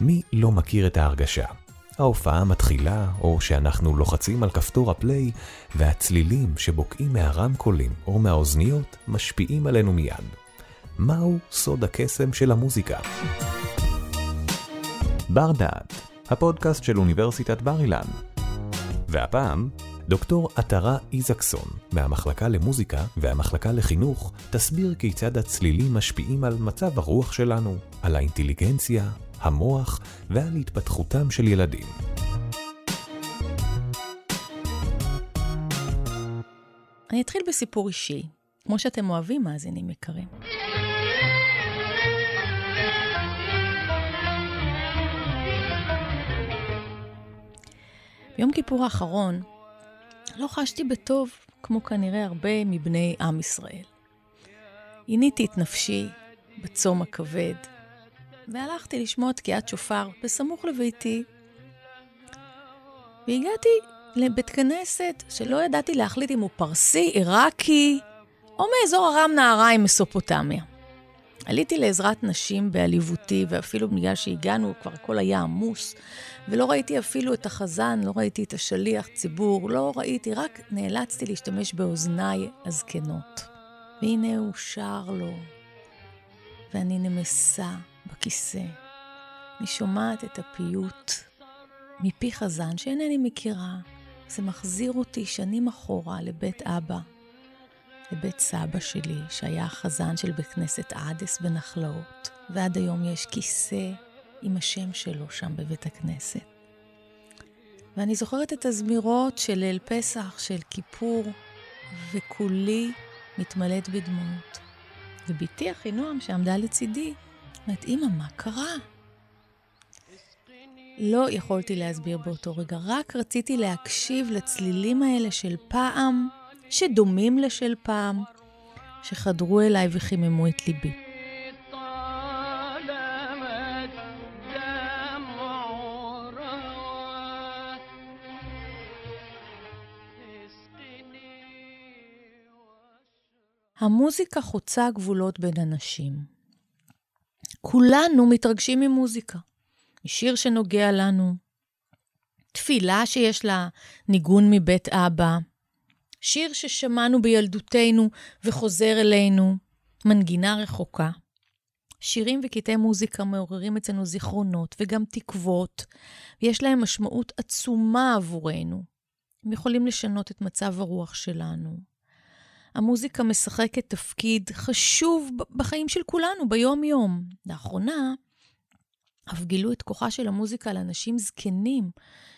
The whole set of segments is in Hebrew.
מי לא מכיר את ההרגשה? ההופעה מתחילה, או שאנחנו לוחצים על כפתור הפליי, והצלילים שבוקעים מהרמקולים או מהאוזניות משפיעים עלינו מיד. מהו סוד הקסם של המוזיקה? בר דעת, הפודקאסט של אוניברסיטת בר אילן. והפעם, דוקטור עטרה איזקסון, מהמחלקה למוזיקה והמחלקה לחינוך, תסביר כיצד הצלילים משפיעים על מצב הרוח שלנו, על האינטליגנציה, המוח ועל התפתחותם של ילדים. אני אתחיל בסיפור אישי, כמו שאתם אוהבים, מאזינים יקרים. ביום כיפור האחרון לא חשתי בטוב, כמו כנראה הרבה מבני עם ישראל. עיניתי את נפשי בצום הכבד, והלכתי לשמוע תקיעת שופר בסמוך לביתי. והגעתי לבית כנסת שלא ידעתי להחליט אם הוא פרסי, עיראקי, או מאזור ארם נהריים, מסופוטמיה. עליתי לעזרת נשים בעליבותי, ואפילו בגלל שהגענו, כבר הכל היה עמוס, ולא ראיתי אפילו את החזן, לא ראיתי את השליח ציבור, לא ראיתי, רק נאלצתי להשתמש באוזניי הזקנות. והנה הוא שר לו, ואני נמסה בכיסא. אני שומעת את הפיוט מפי חזן שאינני מכירה. זה מחזיר אותי שנים אחורה לבית אבא, לבית סבא שלי, שהיה החזן של בית כנסת עדס בנחלאות, ועד היום יש כיסא עם השם שלו שם בבית הכנסת. ואני זוכרת את הזמירות של ליל פסח, של כיפור, וכולי מתמלאת בדמעות. ובתי אחינועם שעמדה לצידי, אומרת, אמא, מה קרה? לא יכולתי להסביר באותו רגע, רק רציתי להקשיב לצלילים האלה של פעם, שדומים לשל פעם, שחדרו אליי וחיממו את ליבי. המוזיקה חוצה גבולות בין אנשים. כולנו מתרגשים ממוזיקה. משיר שנוגע לנו, תפילה שיש לה ניגון מבית אבא, שיר ששמענו בילדותנו וחוזר אלינו, מנגינה רחוקה. שירים וקטעי מוזיקה מעוררים אצלנו זיכרונות וגם תקוות, ויש להם משמעות עצומה עבורנו. הם יכולים לשנות את מצב הרוח שלנו. המוזיקה משחקת תפקיד חשוב בחיים של כולנו, ביום-יום. לאחרונה, אף גילו את כוחה של המוזיקה לאנשים זקנים,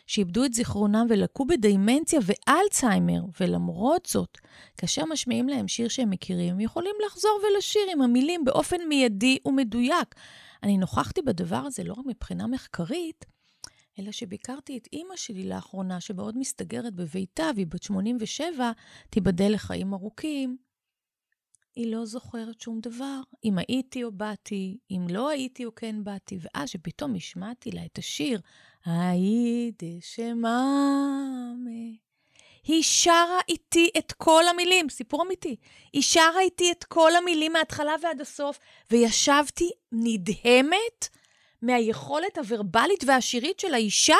שאיבדו את זיכרונם ולקו בדיימנציה ואלצהיימר, ולמרות זאת, כאשר משמיעים להם שיר שהם מכירים, הם יכולים לחזור ולשיר עם המילים באופן מיידי ומדויק. אני נוכחתי בדבר הזה לא רק מבחינה מחקרית, אלא שביקרתי את אימא שלי לאחרונה, שמאוד מסתגרת בביתה, והיא בת 87, תיבדל לחיים ארוכים. היא לא זוכרת שום דבר, אם הייתי או באתי, אם לא הייתי או כן באתי, ואז שפתאום השמעתי לה את השיר, היידה שמאמה. היא שרה איתי את כל המילים, סיפור אמיתי. היא שרה איתי את כל המילים מההתחלה ועד הסוף, וישבתי נדהמת מהיכולת הוורבלית והשירית של האישה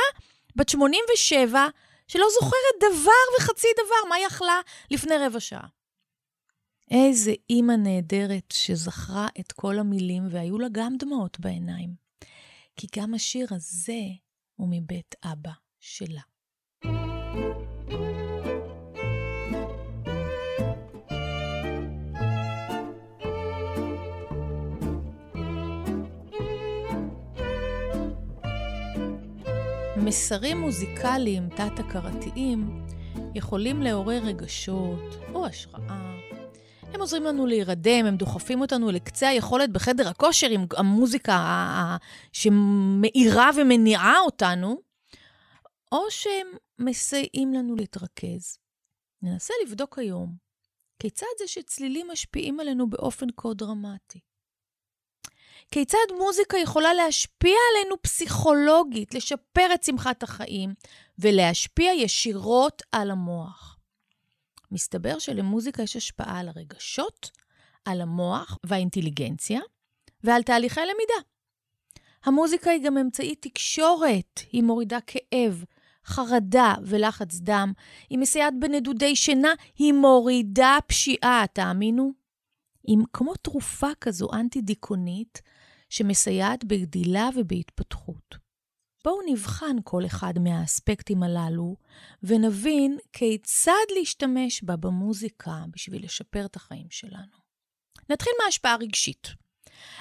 בת 87, שלא זוכרת דבר וחצי דבר, מה היא אכלה לפני רבע שעה. איזה אימא נהדרת שזכרה את כל המילים והיו לה גם דמעות בעיניים. כי גם השיר הזה הוא מבית אבא שלה. מסרים מוזיקליים תת-הכרתיים יכולים לעורר רגשות או השראה. הם עוזרים לנו להירדם, הם דוחפים אותנו לקצה היכולת בחדר הכושר עם המוזיקה שמאירה ומניעה אותנו, או שהם מסייעים לנו להתרכז. ננסה לבדוק היום כיצד זה שצלילים משפיעים עלינו באופן כה דרמטי. כיצד מוזיקה יכולה להשפיע עלינו פסיכולוגית, לשפר את שמחת החיים ולהשפיע ישירות על המוח. מסתבר שלמוזיקה יש השפעה על הרגשות, על המוח והאינטליגנציה ועל תהליכי למידה. המוזיקה היא גם אמצעי תקשורת, היא מורידה כאב, חרדה ולחץ דם, היא מסייעת בנדודי שינה, היא מורידה פשיעה, תאמינו? היא כמו תרופה כזו אנטי-דיכאונית, שמסייעת בגדילה ובהתפתחות. בואו נבחן כל אחד מהאספקטים הללו, ונבין כיצד להשתמש בה במוזיקה בשביל לשפר את החיים שלנו. נתחיל מההשפעה הרגשית.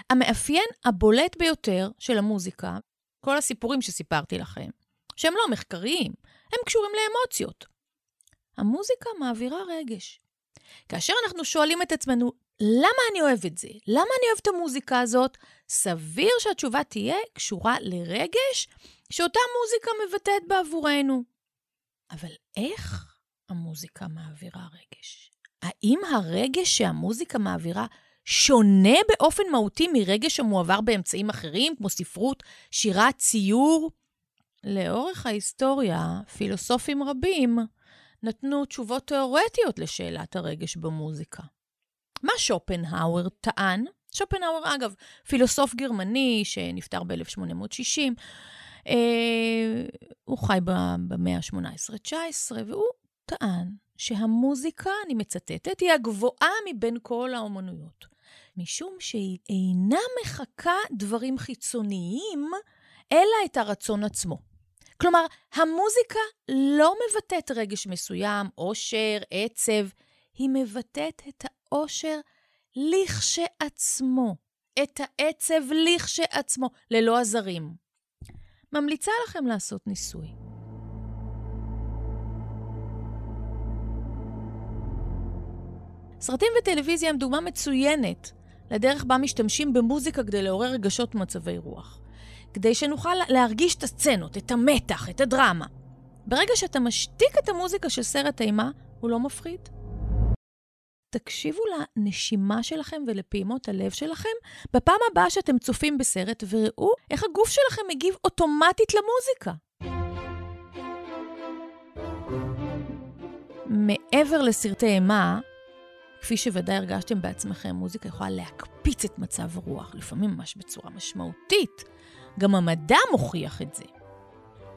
המאפיין הבולט ביותר של המוזיקה, כל הסיפורים שסיפרתי לכם, שהם לא מחקריים, הם קשורים לאמוציות. המוזיקה מעבירה רגש. כאשר אנחנו שואלים את עצמנו, למה אני אוהב את זה? למה אני אוהב את המוזיקה הזאת? סביר שהתשובה תהיה קשורה לרגש שאותה מוזיקה מבטאת בעבורנו. אבל איך המוזיקה מעבירה רגש? האם הרגש שהמוזיקה מעבירה שונה באופן מהותי מרגש המועבר באמצעים אחרים, כמו ספרות, שירה, ציור? לאורך ההיסטוריה, פילוסופים רבים נתנו תשובות תיאורטיות לשאלת הרגש במוזיקה. מה שופנהאואר טען? שופנהאואר, אגב, פילוסוף גרמני שנפטר ב-1860, אה, הוא חי במאה ה-18-19, והוא טען שהמוזיקה, אני מצטטת, היא הגבוהה מבין כל האומנויות. משום שהיא אינה מחקה דברים חיצוניים, אלא את הרצון עצמו. כלומר, המוזיקה לא מבטאת רגש מסוים, עושר, עצב, היא מבטאת את העושר לכשעצמו, את העצב לכשעצמו, ללא עזרים. ממליצה לכם לעשות ניסוי. סרטים וטלוויזיה הם דוגמה מצוינת לדרך בה משתמשים במוזיקה כדי לעורר רגשות ומצבי רוח. כדי שנוכל להרגיש את הסצנות, את המתח, את הדרמה. ברגע שאתה משתיק את המוזיקה של סרט אימה, הוא לא מפחיד. תקשיבו לנשימה שלכם ולפעימות הלב שלכם בפעם הבאה שאתם צופים בסרט, וראו איך הגוף שלכם מגיב אוטומטית למוזיקה. מעבר לסרטי אימה, כפי שוודאי הרגשתם בעצמכם, מוזיקה יכולה להקפיץ את מצב הרוח, לפעמים ממש בצורה משמעותית. גם המדע מוכיח את זה.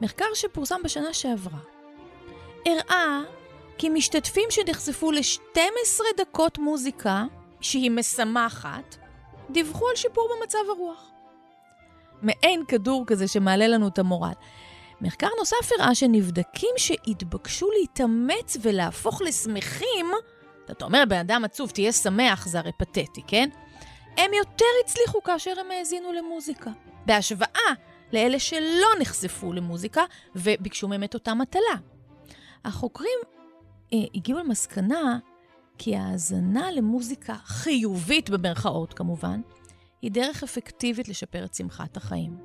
מחקר שפורסם בשנה שעברה הראה כי משתתפים שנחשפו ל-12 דקות מוזיקה, שהיא משמחת, דיווחו על שיפור במצב הרוח. מעין כדור כזה שמעלה לנו את המורל. מחקר נוסף הראה שנבדקים שהתבקשו להתאמץ ולהפוך לשמחים, אתה אומר, בן אדם עצוב, תהיה שמח, זה הרי פתטי, כן? הם יותר הצליחו כאשר הם האזינו למוזיקה. בהשוואה לאלה שלא נחשפו למוזיקה וביקשו מהם את אותה מטלה. החוקרים הגיעו למסקנה כי ההאזנה למוזיקה חיובית, במרכאות כמובן, היא דרך אפקטיבית לשפר את שמחת החיים.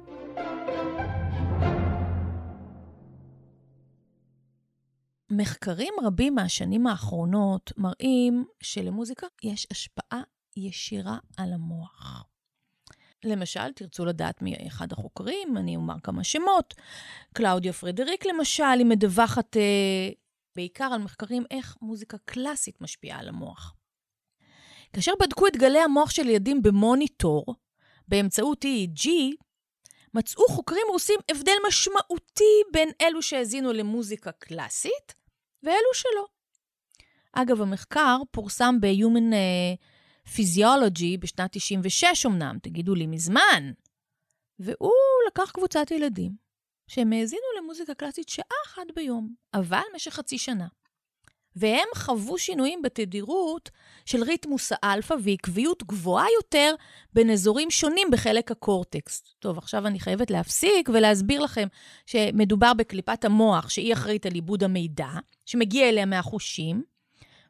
מחקרים רבים מהשנים האחרונות מראים שלמוזיקה יש השפעה ישירה על המוח. למשל, תרצו לדעת מי אחד החוקרים, אני אומר כמה שמות. קלאודיה פרדריק, למשל, היא מדווחת אה, בעיקר על מחקרים איך מוזיקה קלאסית משפיעה על המוח. כאשר בדקו את גלי המוח של ילדים במוניטור, באמצעות EEG, מצאו חוקרים רוסים הבדל משמעותי בין אלו שהאזינו למוזיקה קלאסית ואלו שלא. אגב, המחקר פורסם ב-Human uh, Physiology בשנת 96 אמנם, תגידו לי מזמן. והוא לקח קבוצת ילדים שהם האזינו למוזיקה קלאסית שעה אחת ביום, אבל במשך חצי שנה. והם חוו שינויים בתדירות של ריתמוס האלפא ועקביות גבוהה יותר בין אזורים שונים בחלק הקורטקס. טוב, עכשיו אני חייבת להפסיק ולהסביר לכם שמדובר בקליפת המוח שהיא אחראית על עיבוד המידע, שמגיע אליה מהחושים,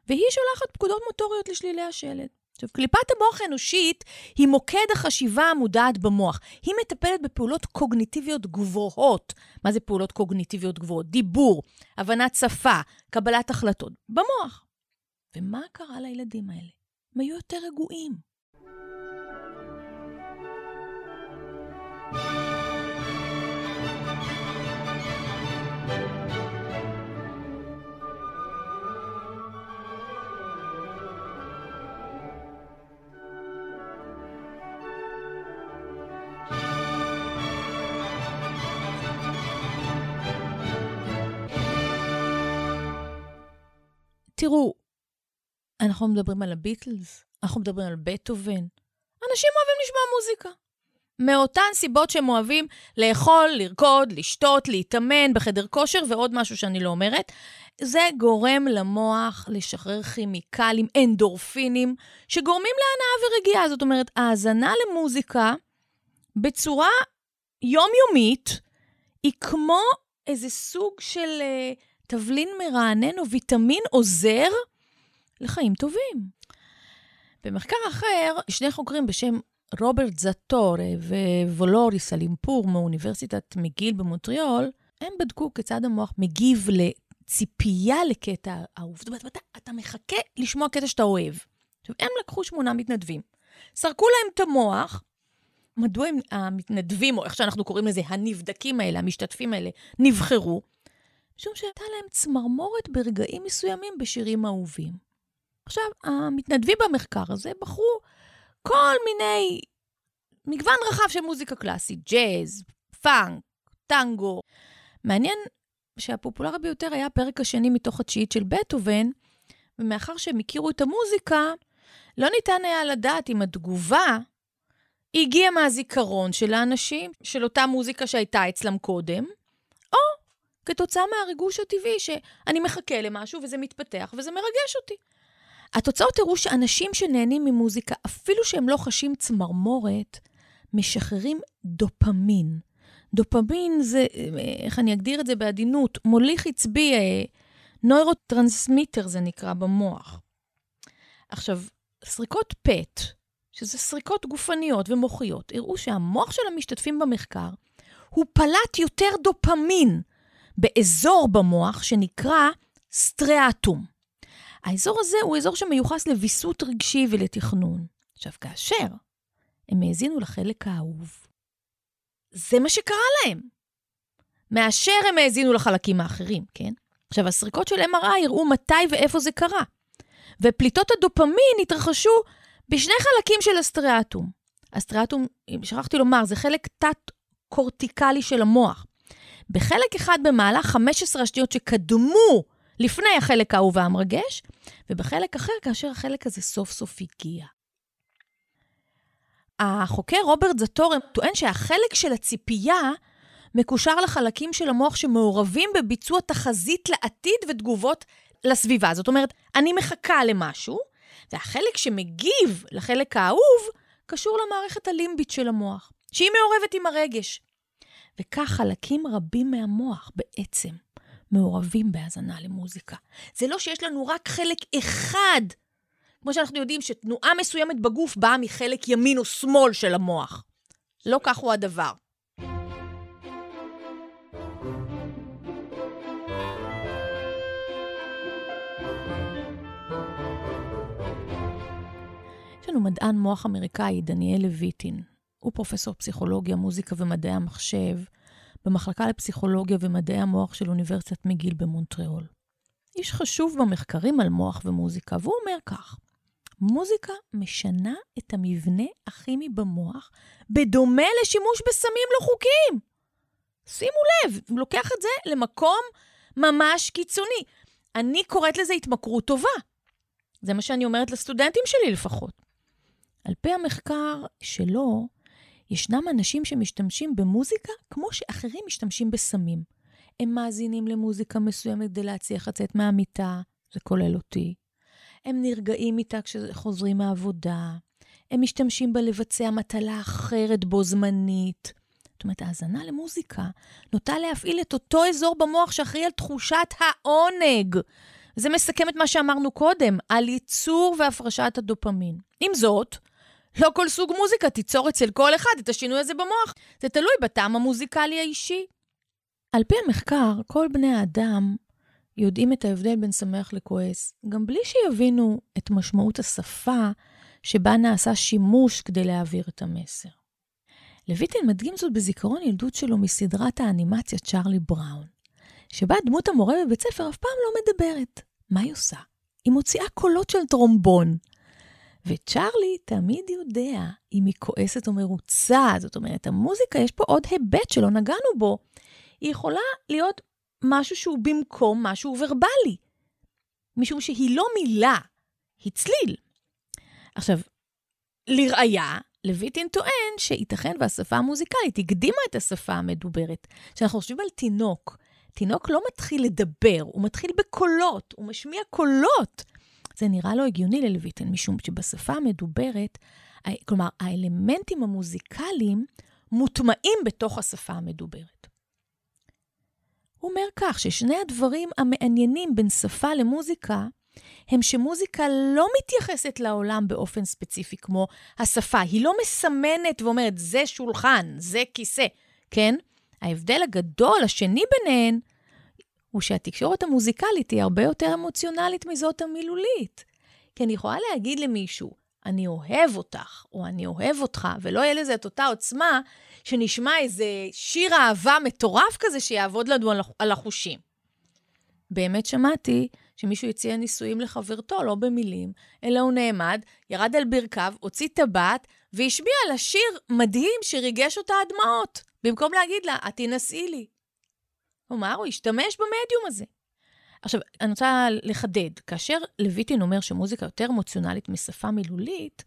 והיא שולחת פקודות מוטוריות לשלילי השלד. עכשיו, קליפת המוח האנושית היא מוקד החשיבה המודעת במוח. היא מטפלת בפעולות קוגניטיביות גבוהות. מה זה פעולות קוגניטיביות גבוהות? דיבור, הבנת שפה, קבלת החלטות. במוח. ומה קרה לילדים האלה? הם היו יותר רגועים. תראו, אנחנו מדברים על הביטלס, אנחנו מדברים על בטהובן. אנשים אוהבים לשמוע מוזיקה. מאותן סיבות שהם אוהבים לאכול, לרקוד, לשתות, להתאמן בחדר כושר ועוד משהו שאני לא אומרת. זה גורם למוח לשחרר כימיקלים, אנדורפינים, שגורמים להנאה ורגיעה. זאת אומרת, האזנה למוזיקה בצורה יומיומית היא כמו איזה סוג של uh, תבלין מרענן או ויטמין עוזר לחיים טובים. במחקר אחר, שני חוקרים בשם רוברט זטורה ווולוריס אלימפור מאוניברסיטת מגיל במונטריאול, הם בדקו כיצד המוח מגיב לציפייה לקטע אהוב. זאת אומרת, אתה, אתה מחכה לשמוע קטע שאתה אוהב. עכשיו, הם לקחו שמונה מתנדבים, סרקו להם את המוח, מדוע הם, המתנדבים, או איך שאנחנו קוראים לזה, הנבדקים האלה, המשתתפים האלה, נבחרו? משום שהייתה להם צמרמורת ברגעים מסוימים בשירים אהובים. עכשיו, המתנדבים במחקר הזה בחרו כל מיני, מגוון רחב של מוזיקה קלאסית, ג'אז, פאנק, טנגו. מעניין שהפופולרי ביותר היה הפרק השני מתוך התשיעית של בטהובן, ומאחר שהם הכירו את המוזיקה, לא ניתן היה לדעת אם התגובה הגיעה מהזיכרון של האנשים, של אותה מוזיקה שהייתה אצלם קודם, או כתוצאה מהריגוש הטבעי, שאני מחכה למשהו וזה מתפתח וזה מרגש אותי. התוצאות הראו שאנשים שנהנים ממוזיקה, אפילו שהם לא חשים צמרמורת, משחררים דופמין. דופמין זה, איך אני אגדיר את זה בעדינות, מוליך עצבי, אה, נוירוטרנסמיטר זה נקרא במוח. עכשיו, סריקות PET, שזה סריקות גופניות ומוחיות, הראו שהמוח של המשתתפים במחקר הוא פלט יותר דופמין באזור במוח שנקרא striatum. האזור הזה הוא אזור שמיוחס לוויסות רגשי ולתכנון. עכשיו, כאשר הם האזינו לחלק האהוב, זה מה שקרה להם. מאשר הם האזינו לחלקים האחרים, כן? עכשיו, הסריקות של MRI הראו מתי ואיפה זה קרה. ופליטות הדופמין התרחשו בשני חלקים של הסטריאטום. הסטריאטום, שכחתי לומר, זה חלק תת-קורטיקלי של המוח. בחלק אחד במהלך 15 השניות שקדמו לפני החלק האהוב והמרגש, ובחלק אחר, כאשר החלק הזה סוף סוף הגיע. החוקר רוברט זטורם טוען שהחלק של הציפייה מקושר לחלקים של המוח שמעורבים בביצוע תחזית לעתיד ותגובות לסביבה. זאת אומרת, אני מחכה למשהו, והחלק שמגיב לחלק האהוב קשור למערכת הלימבית של המוח, שהיא מעורבת עם הרגש. וכך חלקים רבים מהמוח בעצם מעורבים בהאזנה למוזיקה. זה לא שיש לנו רק חלק אחד, כמו שאנחנו יודעים שתנועה מסוימת בגוף באה מחלק ימין או שמאל של המוח. לא כך הוא הדבר. יש לנו מדען מוח אמריקאי, דניאל לויטין. הוא פרופסור פסיכולוגיה, מוזיקה ומדעי המחשב, במחלקה לפסיכולוגיה ומדעי המוח של אוניברסיטת מגיל במונטריאול. איש חשוב במחקרים על מוח ומוזיקה, והוא אומר כך: מוזיקה משנה את המבנה הכימי במוח בדומה לשימוש בסמים לא חוקיים. שימו לב, הוא לוקח את זה למקום ממש קיצוני. אני קוראת לזה התמכרות טובה. זה מה שאני אומרת לסטודנטים שלי לפחות. על פי המחקר שלו, ישנם אנשים שמשתמשים במוזיקה כמו שאחרים משתמשים בסמים. הם מאזינים למוזיקה מסוימת כדי להצליח לצאת מהמיטה, זה כולל אותי. הם נרגעים איתה כשחוזרים מהעבודה. הם משתמשים בה לבצע מטלה אחרת בו זמנית. זאת אומרת, האזנה למוזיקה נוטה להפעיל את אותו אזור במוח שאחראי על תחושת העונג. זה מסכם את מה שאמרנו קודם, על ייצור והפרשת הדופמין. עם זאת, לא כל סוג מוזיקה תיצור אצל כל אחד את השינוי הזה במוח. זה תלוי בטעם המוזיקלי האישי. על פי המחקר, כל בני האדם יודעים את ההבדל בין שמח לכועס, גם בלי שיבינו את משמעות השפה שבה נעשה שימוש כדי להעביר את המסר. לויטין מדגים זאת בזיכרון ילדות שלו מסדרת האנימציה צ'ארלי בראון, שבה דמות המורה בבית ספר אף פעם לא מדברת. מה היא עושה? היא מוציאה קולות של טרומבון. וצ'ארלי תמיד יודע אם היא כועסת או מרוצה. זאת אומרת, המוזיקה, יש פה עוד היבט שלא נגענו בו. היא יכולה להיות משהו שהוא במקום משהו ורבלי. משום שהיא לא מילה, היא צליל. עכשיו, לראיה, לויטין טוען שייתכן והשפה המוזיקלית הקדימה את השפה המדוברת. כשאנחנו חושבים על תינוק, תינוק לא מתחיל לדבר, הוא מתחיל בקולות, הוא משמיע קולות. זה נראה לא הגיוני ללויטין, משום שבשפה המדוברת, כלומר, האלמנטים המוזיקליים מוטמעים בתוך השפה המדוברת. הוא אומר כך, ששני הדברים המעניינים בין שפה למוזיקה, הם שמוזיקה לא מתייחסת לעולם באופן ספציפי כמו השפה. היא לא מסמנת ואומרת, זה שולחן, זה כיסא, כן? ההבדל הגדול, השני ביניהן, הוא שהתקשורת המוזיקלית היא הרבה יותר אמוציונלית מזאת המילולית. כי אני יכולה להגיד למישהו, אני אוהב אותך, או אני אוהב אותך, ולא יהיה לזה את אותה עוצמה, שנשמע איזה שיר אהבה מטורף כזה שיעבוד לנו על החושים. באמת שמעתי שמישהו הציע נישואים לחברתו, לא במילים, אלא הוא נעמד, ירד על ברכיו, הוציא טבעת, והשביע לה שיר מדהים שריגש אותה עד דמעות, במקום להגיד לה, את תינשאי לי. כלומר, הוא השתמש במדיום הזה. עכשיו, אני רוצה לחדד, כאשר לויטין אומר שמוזיקה יותר אמוציונלית משפה מילולית,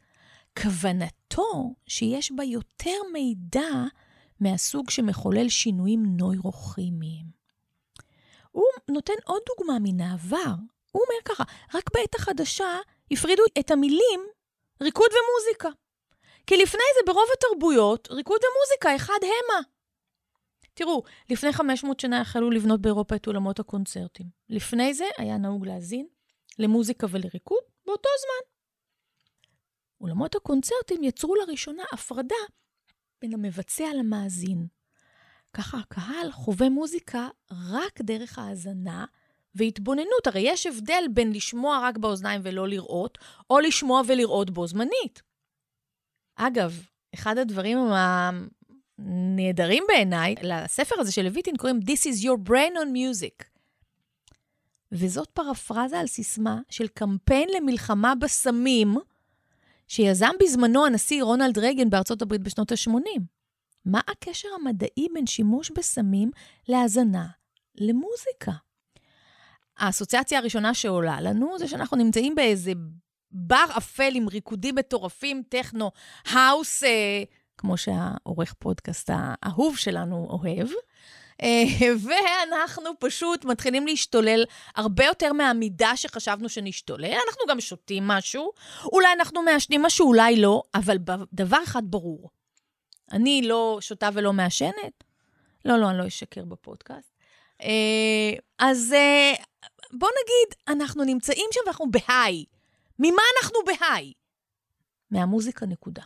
כוונתו שיש בה יותר מידע מהסוג שמחולל שינויים נוירוכימיים. הוא נותן עוד דוגמה מן העבר. הוא אומר ככה, רק בעת החדשה הפרידו את המילים ריקוד ומוזיקה. כי לפני זה ברוב התרבויות, ריקוד ומוזיקה אחד המה. תראו, לפני 500 שנה החלו לבנות באירופה את אולמות הקונצרטים. לפני זה היה נהוג להאזין למוזיקה ולריקוד באותו זמן. אולמות הקונצרטים יצרו לראשונה הפרדה בין המבצע למאזין. ככה הקהל חווה מוזיקה רק דרך האזנה והתבוננות. הרי יש הבדל בין לשמוע רק באוזניים ולא לראות, או לשמוע ולראות בו זמנית. אגב, אחד הדברים הנהדרים בעיניי, לספר הזה של לויטין קוראים This is your brain on music. וזאת פרפרזה על סיסמה של קמפיין למלחמה בסמים, שיזם בזמנו הנשיא רונלד רייגן בארצות הברית בשנות ה-80. מה הקשר המדעי בין שימוש בסמים להאזנה למוזיקה? האסוציאציה הראשונה שעולה לנו זה שאנחנו נמצאים באיזה בר אפל עם ריקודים מטורפים, טכנו, האוס, אה, כמו שהעורך פודקאסט האהוב שלנו אוהב. אה, ואנחנו פשוט מתחילים להשתולל הרבה יותר מהמידה שחשבנו שנשתולל. אנחנו גם שותים משהו, אולי אנחנו מעשנים משהו, אולי לא, אבל דבר אחד ברור, אני לא שותה ולא מעשנת. לא, לא, אני לא אשקר בפודקאסט. אה, אז אה, בוא נגיד, אנחנו נמצאים שם ואנחנו בהיי. ממה אנחנו בהיי? מהמוזיקה, נקודה.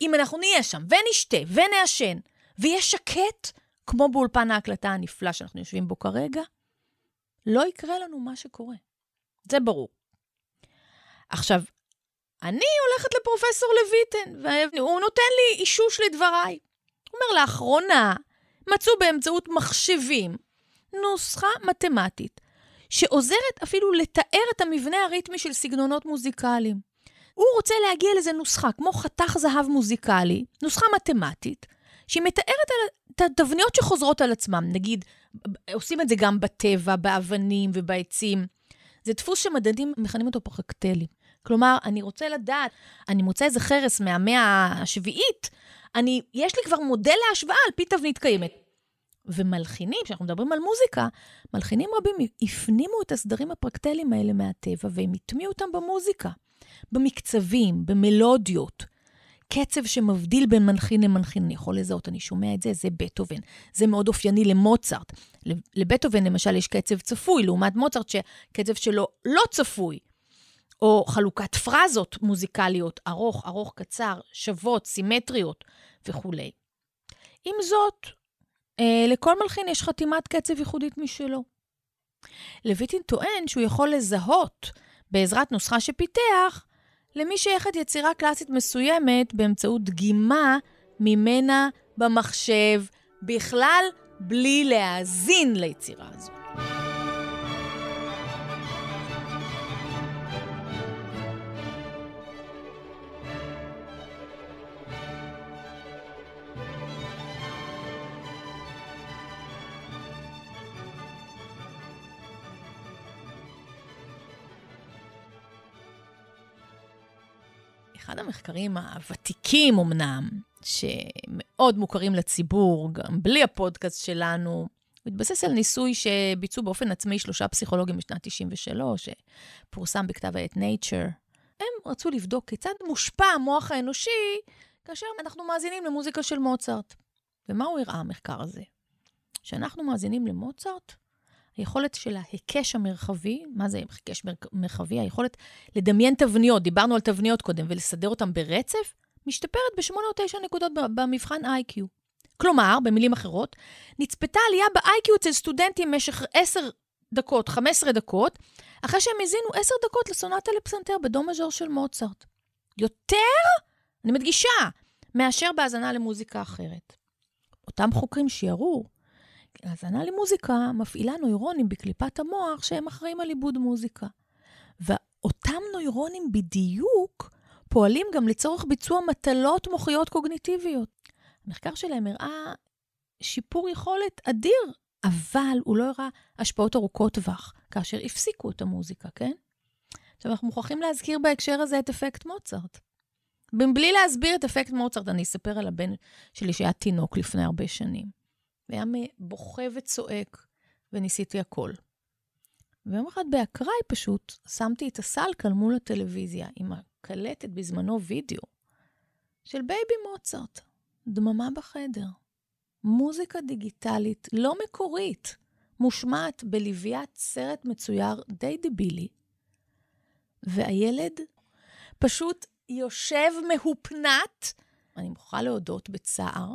אם אנחנו נהיה שם ונשתה ונעשן ויהיה שקט, כמו באולפן ההקלטה הנפלא שאנחנו יושבים בו כרגע, לא יקרה לנו מה שקורה. זה ברור. עכשיו, אני הולכת לפרופסור לויטן, והוא נותן לי אישוש לדבריי. הוא אומר, לאחרונה מצאו באמצעות מחשבים נוסחה מתמטית שעוזרת אפילו לתאר את המבנה הריתמי של סגנונות מוזיקליים. הוא רוצה להגיע לזה נוסחה, כמו חתך זהב מוזיקלי, נוסחה מתמטית, שהיא מתארת את התבניות שחוזרות על עצמם. נגיד, עושים את זה גם בטבע, באבנים ובעצים. זה דפוס שמדענים מכנים אותו פרקטלי. כלומר, אני רוצה לדעת, אני מוצא איזה חרס מהמאה השביעית, אני, יש לי כבר מודל להשוואה על פי תבנית קיימת. ומלחינים, כשאנחנו מדברים על מוזיקה, מלחינים רבים הפנימו את הסדרים הפרקטליים האלה מהטבע, והם הטמיעו אותם במוזיקה, במקצבים, במלודיות. קצב שמבדיל בין מנחין למנחין, אני יכול לזהות, אני שומע את זה, זה בטהובן. זה מאוד אופייני למוצרט. לבטהובן, למשל, יש קצב צפוי, לעומת מוצרט, שקצב שלו לא צפוי. או חלוקת פרזות מוזיקליות, ארוך, ארוך, קצר, שוות, סימטריות וכולי. עם זאת, אה, לכל מלחין יש חתימת קצב ייחודית משלו. לויטין טוען שהוא יכול לזהות, בעזרת נוסחה שפיתח, למי שייכת יצירה קלאסית מסוימת באמצעות דגימה ממנה במחשב, בכלל בלי להאזין ליצירה הזו. המחקרים הוותיקים אמנם, שמאוד מוכרים לציבור, גם בלי הפודקאסט שלנו, מתבסס על ניסוי שביצעו באופן עצמאי שלושה פסיכולוגים בשנת 93, שפורסם בכתב העת Nature. הם רצו לבדוק כיצד מושפע המוח האנושי כאשר אנחנו מאזינים למוזיקה של מוצרט. ומה הוא הראה, המחקר הזה? כשאנחנו מאזינים למוצרט, היכולת של ההיקש המרחבי, מה זה היקש מרחבי? היכולת לדמיין תבניות, דיברנו על תבניות קודם, ולסדר אותן ברצף, משתפרת ב-8 או 9 נקודות במבחן איי-קיו. כלומר, במילים אחרות, נצפתה עלייה ב-IQ אצל סטודנטים במשך 10 דקות, 15 דקות, אחרי שהם הזינו 10 דקות לסונטה לפסנתר בדו מז'ור של מוצרט. יותר, אני מדגישה, מאשר בהאזנה למוזיקה אחרת. אותם חוקרים שיראו, האזנה למוזיקה מפעילה נוירונים בקליפת המוח שהם אחראים על עיבוד מוזיקה. ואותם נוירונים בדיוק פועלים גם לצורך ביצוע מטלות מוחיות קוגניטיביות. המחקר שלהם הראה שיפור יכולת אדיר, אבל הוא לא הראה השפעות ארוכות טווח, כאשר הפסיקו את המוזיקה, כן? עכשיו, אנחנו מוכרחים להזכיר בהקשר הזה את אפקט מוצרט. בלי להסביר את אפקט מוצרט, אני אספר על הבן שלי שהיה תינוק לפני הרבה שנים. והיה בוכה וצועק, וניסיתי הכל. ויום אחד באקראי פשוט שמתי את הסלקל מול הטלוויזיה עם הקלטת בזמנו וידאו של Baby Mozart. דממה בחדר. מוזיקה דיגיטלית לא מקורית, מושמעת בלוויית סרט מצויר די דבילי, והילד פשוט יושב מהופנט. אני מוכרחה להודות בצער,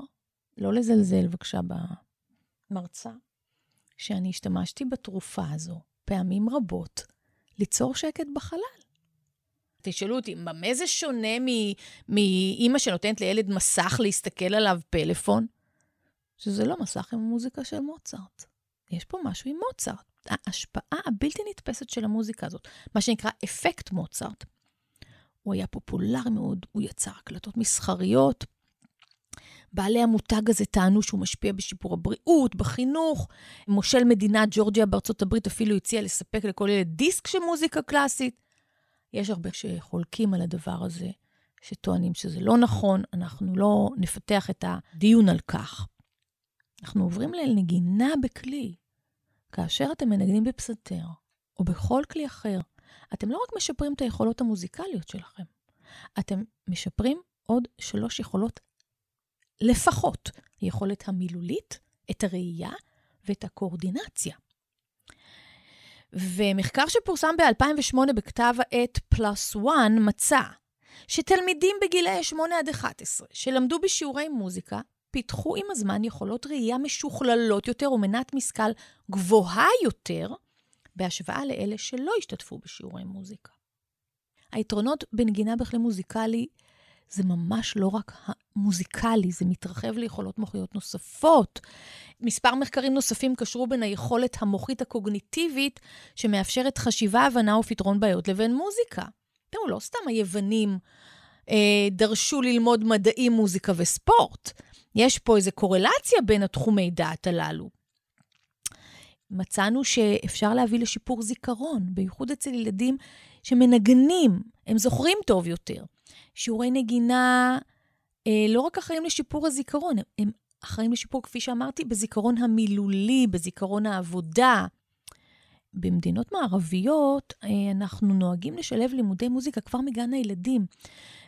לא לזלזל בבקשה במרצה, שאני השתמשתי בתרופה הזו פעמים רבות ליצור שקט בחלל. תשאלו אותי, במה זה שונה מאימא שנותנת לילד מסך להסתכל עליו פלאפון? שזה לא מסך עם מוזיקה של מוצרט. יש פה משהו עם מוצרט. ההשפעה הבלתי נתפסת של המוזיקה הזאת, מה שנקרא אפקט מוצרט. הוא היה פופולרי מאוד, הוא יצר הקלטות מסחריות. בעלי המותג הזה טענו שהוא משפיע בשיפור הבריאות, בחינוך. מושל מדינת ג'ורג'יה בארצות הברית אפילו הציע לספק לכל ילד דיסק של מוזיקה קלאסית. יש הרבה שחולקים על הדבר הזה, שטוענים שזה לא נכון, אנחנו לא נפתח את הדיון על כך. אנחנו עוברים לנגינה בכלי. כאשר אתם מנגנים בפסנתר, או בכל כלי אחר, אתם לא רק משפרים את היכולות המוזיקליות שלכם, אתם משפרים עוד שלוש יכולות לפחות. היכולת המילולית, את הראייה ואת הקואורדינציה. ומחקר שפורסם ב-2008 בכתב העת פלוס 1 מצא שתלמידים בגילאי 8 עד 11 שלמדו בשיעורי מוזיקה, פיתחו עם הזמן יכולות ראייה משוכללות יותר ומנת משכל גבוהה יותר, בהשוואה לאלה שלא השתתפו בשיעורי מוזיקה. היתרונות בנגינה בכלי מוזיקלי זה ממש לא רק המוזיקלי, זה מתרחב ליכולות מוחיות נוספות. מספר מחקרים נוספים קשרו בין היכולת המוחית הקוגניטיבית, שמאפשרת חשיבה, הבנה ופתרון בעיות, לבין מוזיקה. תראו, לא סתם היוונים אה, דרשו ללמוד מדעים, מוזיקה וספורט. יש פה איזו קורלציה בין התחומי דעת הללו. מצאנו שאפשר להביא לשיפור זיכרון, בייחוד אצל ילדים שמנגנים, הם זוכרים טוב יותר. שיעורי נגינה אה, לא רק אחראים לשיפור הזיכרון, הם אחראים לשיפור, כפי שאמרתי, בזיכרון המילולי, בזיכרון העבודה. במדינות מערביות אה, אנחנו נוהגים לשלב לימודי מוזיקה כבר מגן הילדים,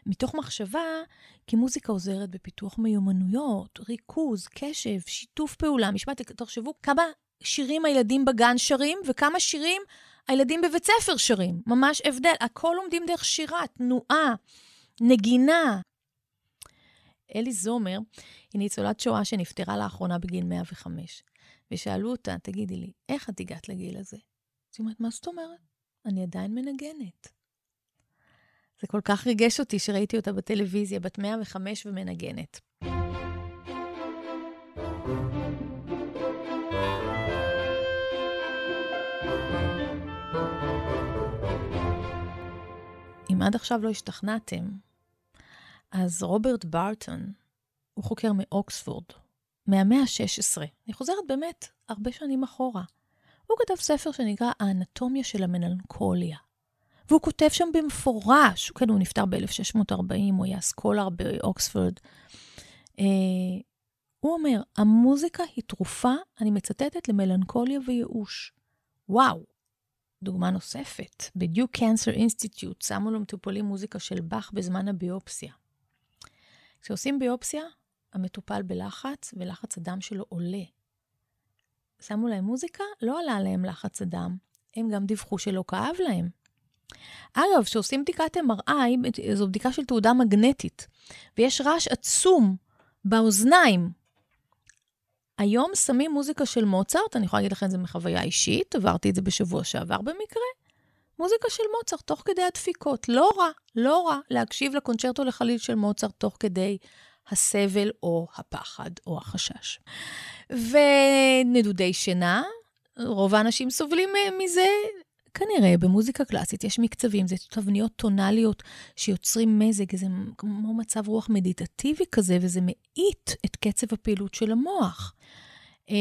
מתוך מחשבה כי מוזיקה עוזרת בפיתוח מיומנויות, ריכוז, קשב, שיתוף פעולה, משפט, תחשבו כמה שירים הילדים בגן שרים וכמה שירים הילדים בבית ספר שרים. ממש הבדל, הכל לומדים דרך שירה, תנועה, נגינה. אלי זומר היא ניצולת שואה שנפטרה לאחרונה בגיל 105, ושאלו אותה, תגידי לי, איך את הגעת לגיל הזה? אז היא אומרת, מה זאת אומרת? אני עדיין מנגנת. זה כל כך ריגש אותי שראיתי אותה בטלוויזיה, בת 105 ומנגנת. עד עכשיו לא השתכנעתם, אז רוברט בארטון הוא חוקר מאוקספורד, מהמאה ה-16. אני חוזרת באמת הרבה שנים אחורה. הוא כתב ספר שנקרא האנטומיה של המלנכוליה. והוא כותב שם במפורש, כן, הוא נפטר ב-1640, הוא היה סקולר באוקספורד. אה, הוא אומר, המוזיקה היא תרופה, אני מצטטת, למלנכוליה וייאוש. וואו. דוגמה נוספת, בדיוק קנסר אינסטיטוט שמו לו מטופלים מוזיקה של באך בזמן הביופסיה. כשעושים ביופסיה, המטופל בלחץ, ולחץ הדם שלו עולה. שמו להם מוזיקה, לא עלה להם לחץ הדם, הם גם דיווחו שלא כאב להם. אגב, כשעושים בדיקת MRI, זו בדיקה של תעודה מגנטית, ויש רעש עצום באוזניים. היום שמים מוזיקה של מוצרט, אני יכולה להגיד לכם את זה מחוויה אישית, עברתי את זה בשבוע שעבר במקרה. מוזיקה של מוצרט תוך כדי הדפיקות. לא רע, לא רע להקשיב לקונצ'רטו לחליל של מוצרט תוך כדי הסבל או הפחד או החשש. ונדודי שינה, רוב האנשים סובלים מזה. כנראה במוזיקה קלאסית יש מקצבים, זה תבניות טונאליות שיוצרים מזג, זה כמו מצב רוח מדיטטיבי כזה, וזה מאיט את קצב הפעילות של המוח. Uh,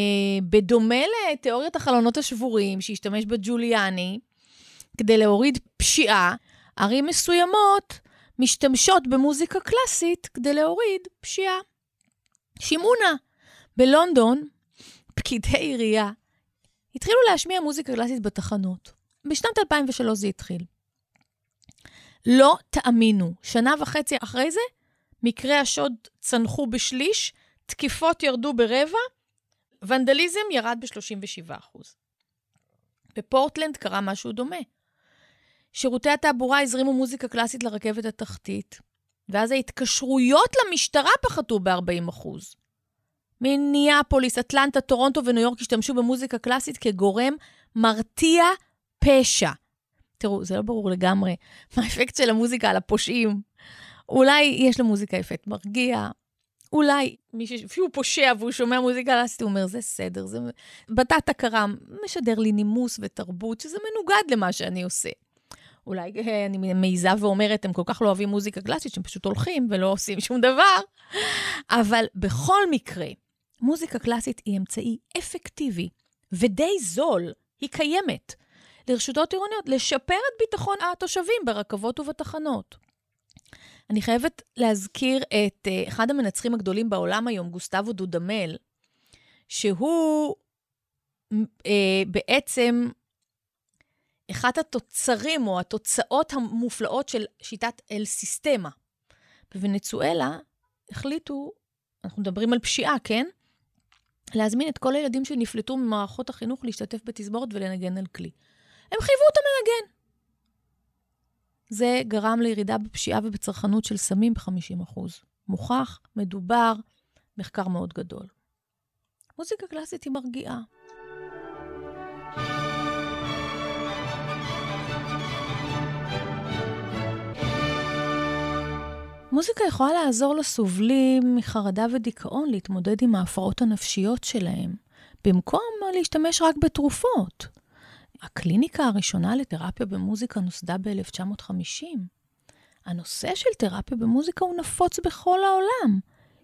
בדומה לתיאוריית החלונות השבורים שהשתמש בה ג'וליאני, כדי להוריד פשיעה, ערים מסוימות משתמשות במוזיקה קלאסית כדי להוריד פשיעה. שימונה, בלונדון, פקידי עירייה התחילו להשמיע מוזיקה קלאסית בתחנות. בשנת 2003 זה התחיל. לא תאמינו, שנה וחצי אחרי זה, מקרי השוד צנחו בשליש, תקיפות ירדו ברבע, ונדליזם ירד ב-37%. בפורטלנד קרה משהו דומה. שירותי התעבורה הזרימו מוזיקה קלאסית לרכבת התחתית, ואז ההתקשרויות למשטרה פחתו ב-40%. מיניאפוליס, אטלנטה, טורונטו וניו יורק השתמשו במוזיקה קלאסית כגורם מרתיע פשע. תראו, זה לא ברור לגמרי מה האפקט של המוזיקה על הפושעים. אולי יש למוזיקה אפקט מרגיע, אולי מי שהוא פושע והוא שומע מוזיקה קלאסית, הוא אומר, זה סדר, זה בטטה קרם, משדר לי נימוס ותרבות, שזה מנוגד למה שאני עושה. אולי אה, אני מעיזה ואומרת, הם כל כך לא אוהבים מוזיקה קלאסית, שהם פשוט הולכים ולא עושים שום דבר. אבל בכל מקרה, מוזיקה קלאסית היא אמצעי אפקטיבי ודי זול, היא קיימת, לרשותות עירוניות לשפר את ביטחון התושבים ברכבות ובתחנות. אני חייבת להזכיר את uh, אחד המנצחים הגדולים בעולם היום, גוסטבו דודמל, שהוא uh, בעצם אחד התוצרים או התוצאות המופלאות של שיטת אל-סיסטמה. בוונצואלה החליטו, אנחנו מדברים על פשיעה, כן? להזמין את כל הילדים שנפלטו ממערכות החינוך להשתתף בתזמורת ולנגן על כלי. הם חייבו אותם לנגן. זה גרם לירידה בפשיעה ובצרכנות של סמים ב-50%. מוכח, מדובר, מחקר מאוד גדול. מוזיקה קלאסית היא מרגיעה. מוזיקה יכולה לעזור לסובלים מחרדה ודיכאון להתמודד עם ההפרעות הנפשיות שלהם, במקום להשתמש רק בתרופות. הקליניקה הראשונה לתרפיה במוזיקה נוסדה ב-1950. הנושא של תרפיה במוזיקה הוא נפוץ בכל העולם,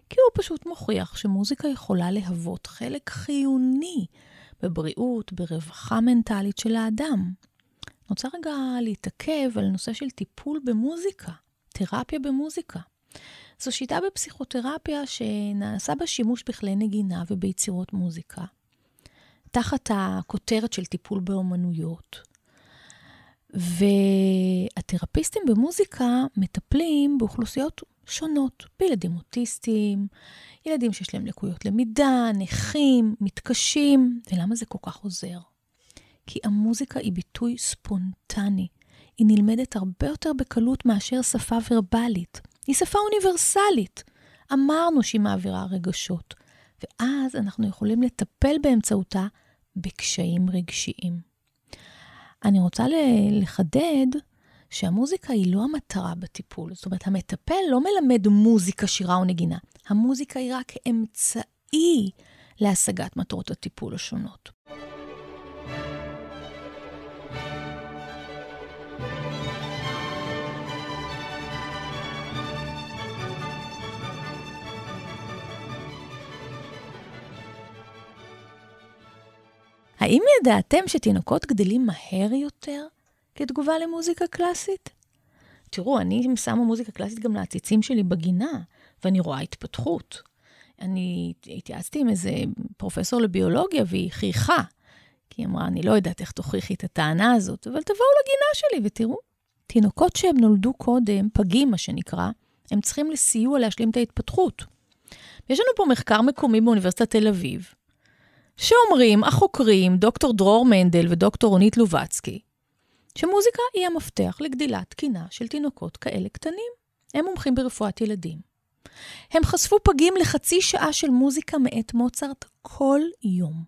כי הוא פשוט מוכיח שמוזיקה יכולה להוות חלק חיוני בבריאות, ברווחה מנטלית של האדם. רוצה רגע להתעכב על נושא של טיפול במוזיקה. תרפיה במוזיקה. זו שיטה בפסיכותרפיה שנעשה בה שימוש בכלי נגינה וביצירות מוזיקה, תחת הכותרת של טיפול באומנויות. והתרפיסטים במוזיקה מטפלים באוכלוסיות שונות, בילדים אוטיסטים, ילדים שיש להם לקויות למידה, נכים, מתקשים. ולמה זה כל כך עוזר? כי המוזיקה היא ביטוי ספונטני היא נלמדת הרבה יותר בקלות מאשר שפה ורבלית. היא שפה אוניברסלית. אמרנו שהיא מעבירה רגשות, ואז אנחנו יכולים לטפל באמצעותה בקשיים רגשיים. אני רוצה לחדד שהמוזיקה היא לא המטרה בטיפול. זאת אומרת, המטפל לא מלמד מוזיקה, שירה או נגינה. המוזיקה היא רק אמצעי להשגת מטרות הטיפול השונות. האם ידעתם שתינוקות גדלים מהר יותר כתגובה למוזיקה קלאסית? תראו, אני שמה מוזיקה קלאסית גם לעציצים שלי בגינה, ואני רואה התפתחות. אני התייעצתי עם איזה פרופסור לביולוגיה, והיא חייכה. כי היא אמרה, אני לא יודעת איך תוכיחי את הטענה הזאת, אבל תבואו לגינה שלי ותראו. תינוקות שהם נולדו קודם, פגים מה שנקרא, הם צריכים לסיוע להשלים את ההתפתחות. יש לנו פה מחקר מקומי באוניברסיטת תל אביב, שאומרים החוקרים, דוקטור דרור מנדל ודוקטור רונית לובצקי, שמוזיקה היא המפתח לגדילה תקינה של תינוקות כאלה קטנים. הם מומחים ברפואת ילדים. הם חשפו פגים לחצי שעה של מוזיקה מאת מוצרט כל יום.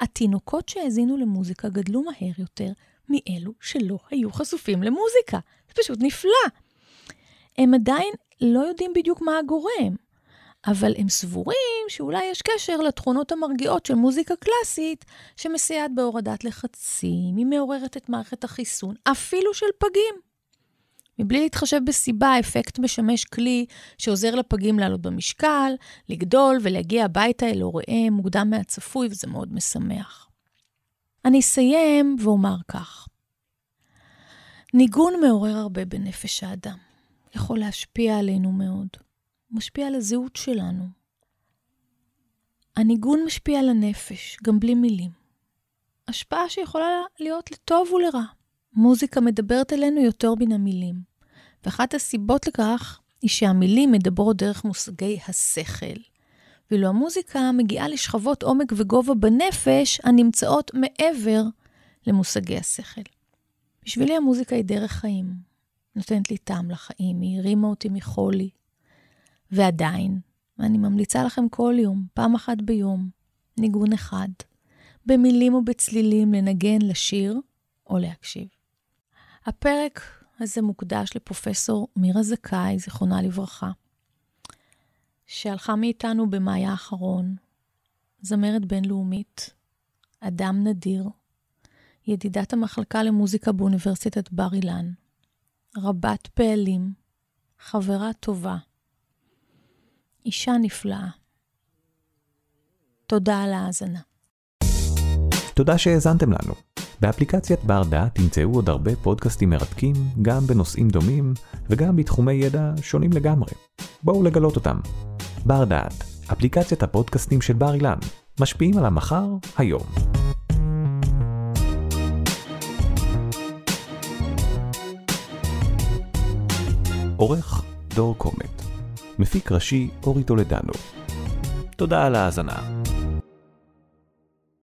התינוקות שהאזינו למוזיקה גדלו מהר יותר מאלו שלא היו חשופים למוזיקה. זה פשוט נפלא. הם עדיין לא יודעים בדיוק מה הגורם, אבל הם סבורים שאולי יש קשר לתכונות המרגיעות של מוזיקה קלאסית, שמסייעת בהורדת לחצים, היא מעוררת את מערכת החיסון, אפילו של פגים. מבלי להתחשב בסיבה, האפקט משמש כלי שעוזר לפגים לעלות במשקל, לגדול ולהגיע הביתה אל הוריהם מוקדם מהצפוי, וזה מאוד משמח. אני אסיים ואומר כך: ניגון מעורר הרבה בנפש האדם. יכול להשפיע עלינו מאוד. משפיע על הזהות שלנו. הניגון משפיע על הנפש, גם בלי מילים. השפעה שיכולה להיות לטוב ולרע. מוזיקה מדברת אלינו יותר מן המילים. ואחת הסיבות לכך היא שהמילים מדברות דרך מושגי השכל. ואילו המוזיקה מגיעה לשכבות עומק וגובה בנפש הנמצאות מעבר למושגי השכל. בשבילי המוזיקה היא דרך חיים. נותנת לי טעם לחיים, היא הרימה אותי מחולי. ועדיין, ואני ממליצה לכם כל יום, פעם אחת ביום, ניגון אחד, במילים ובצלילים לנגן, לשיר או להקשיב. הפרק הזה מוקדש לפרופסור מירה זכאי, זיכרונה לברכה, שהלכה מאיתנו במאי האחרון, זמרת בינלאומית, אדם נדיר, ידידת המחלקה למוזיקה באוניברסיטת בר אילן, רבת פעלים, חברה טובה, אישה נפלאה. תודה על ההאזנה. תודה שהאזנתם לנו. באפליקציית בר דעת תמצאו עוד הרבה פודקאסטים מרתקים, גם בנושאים דומים וגם בתחומי ידע שונים לגמרי. בואו לגלות אותם. בר דעת, אפליקציית הפודקאסטים של בר אילן, משפיעים על המחר, היום. עורך דור קומט, מפיק ראשי אורי טולדנו. תודה על ההאזנה.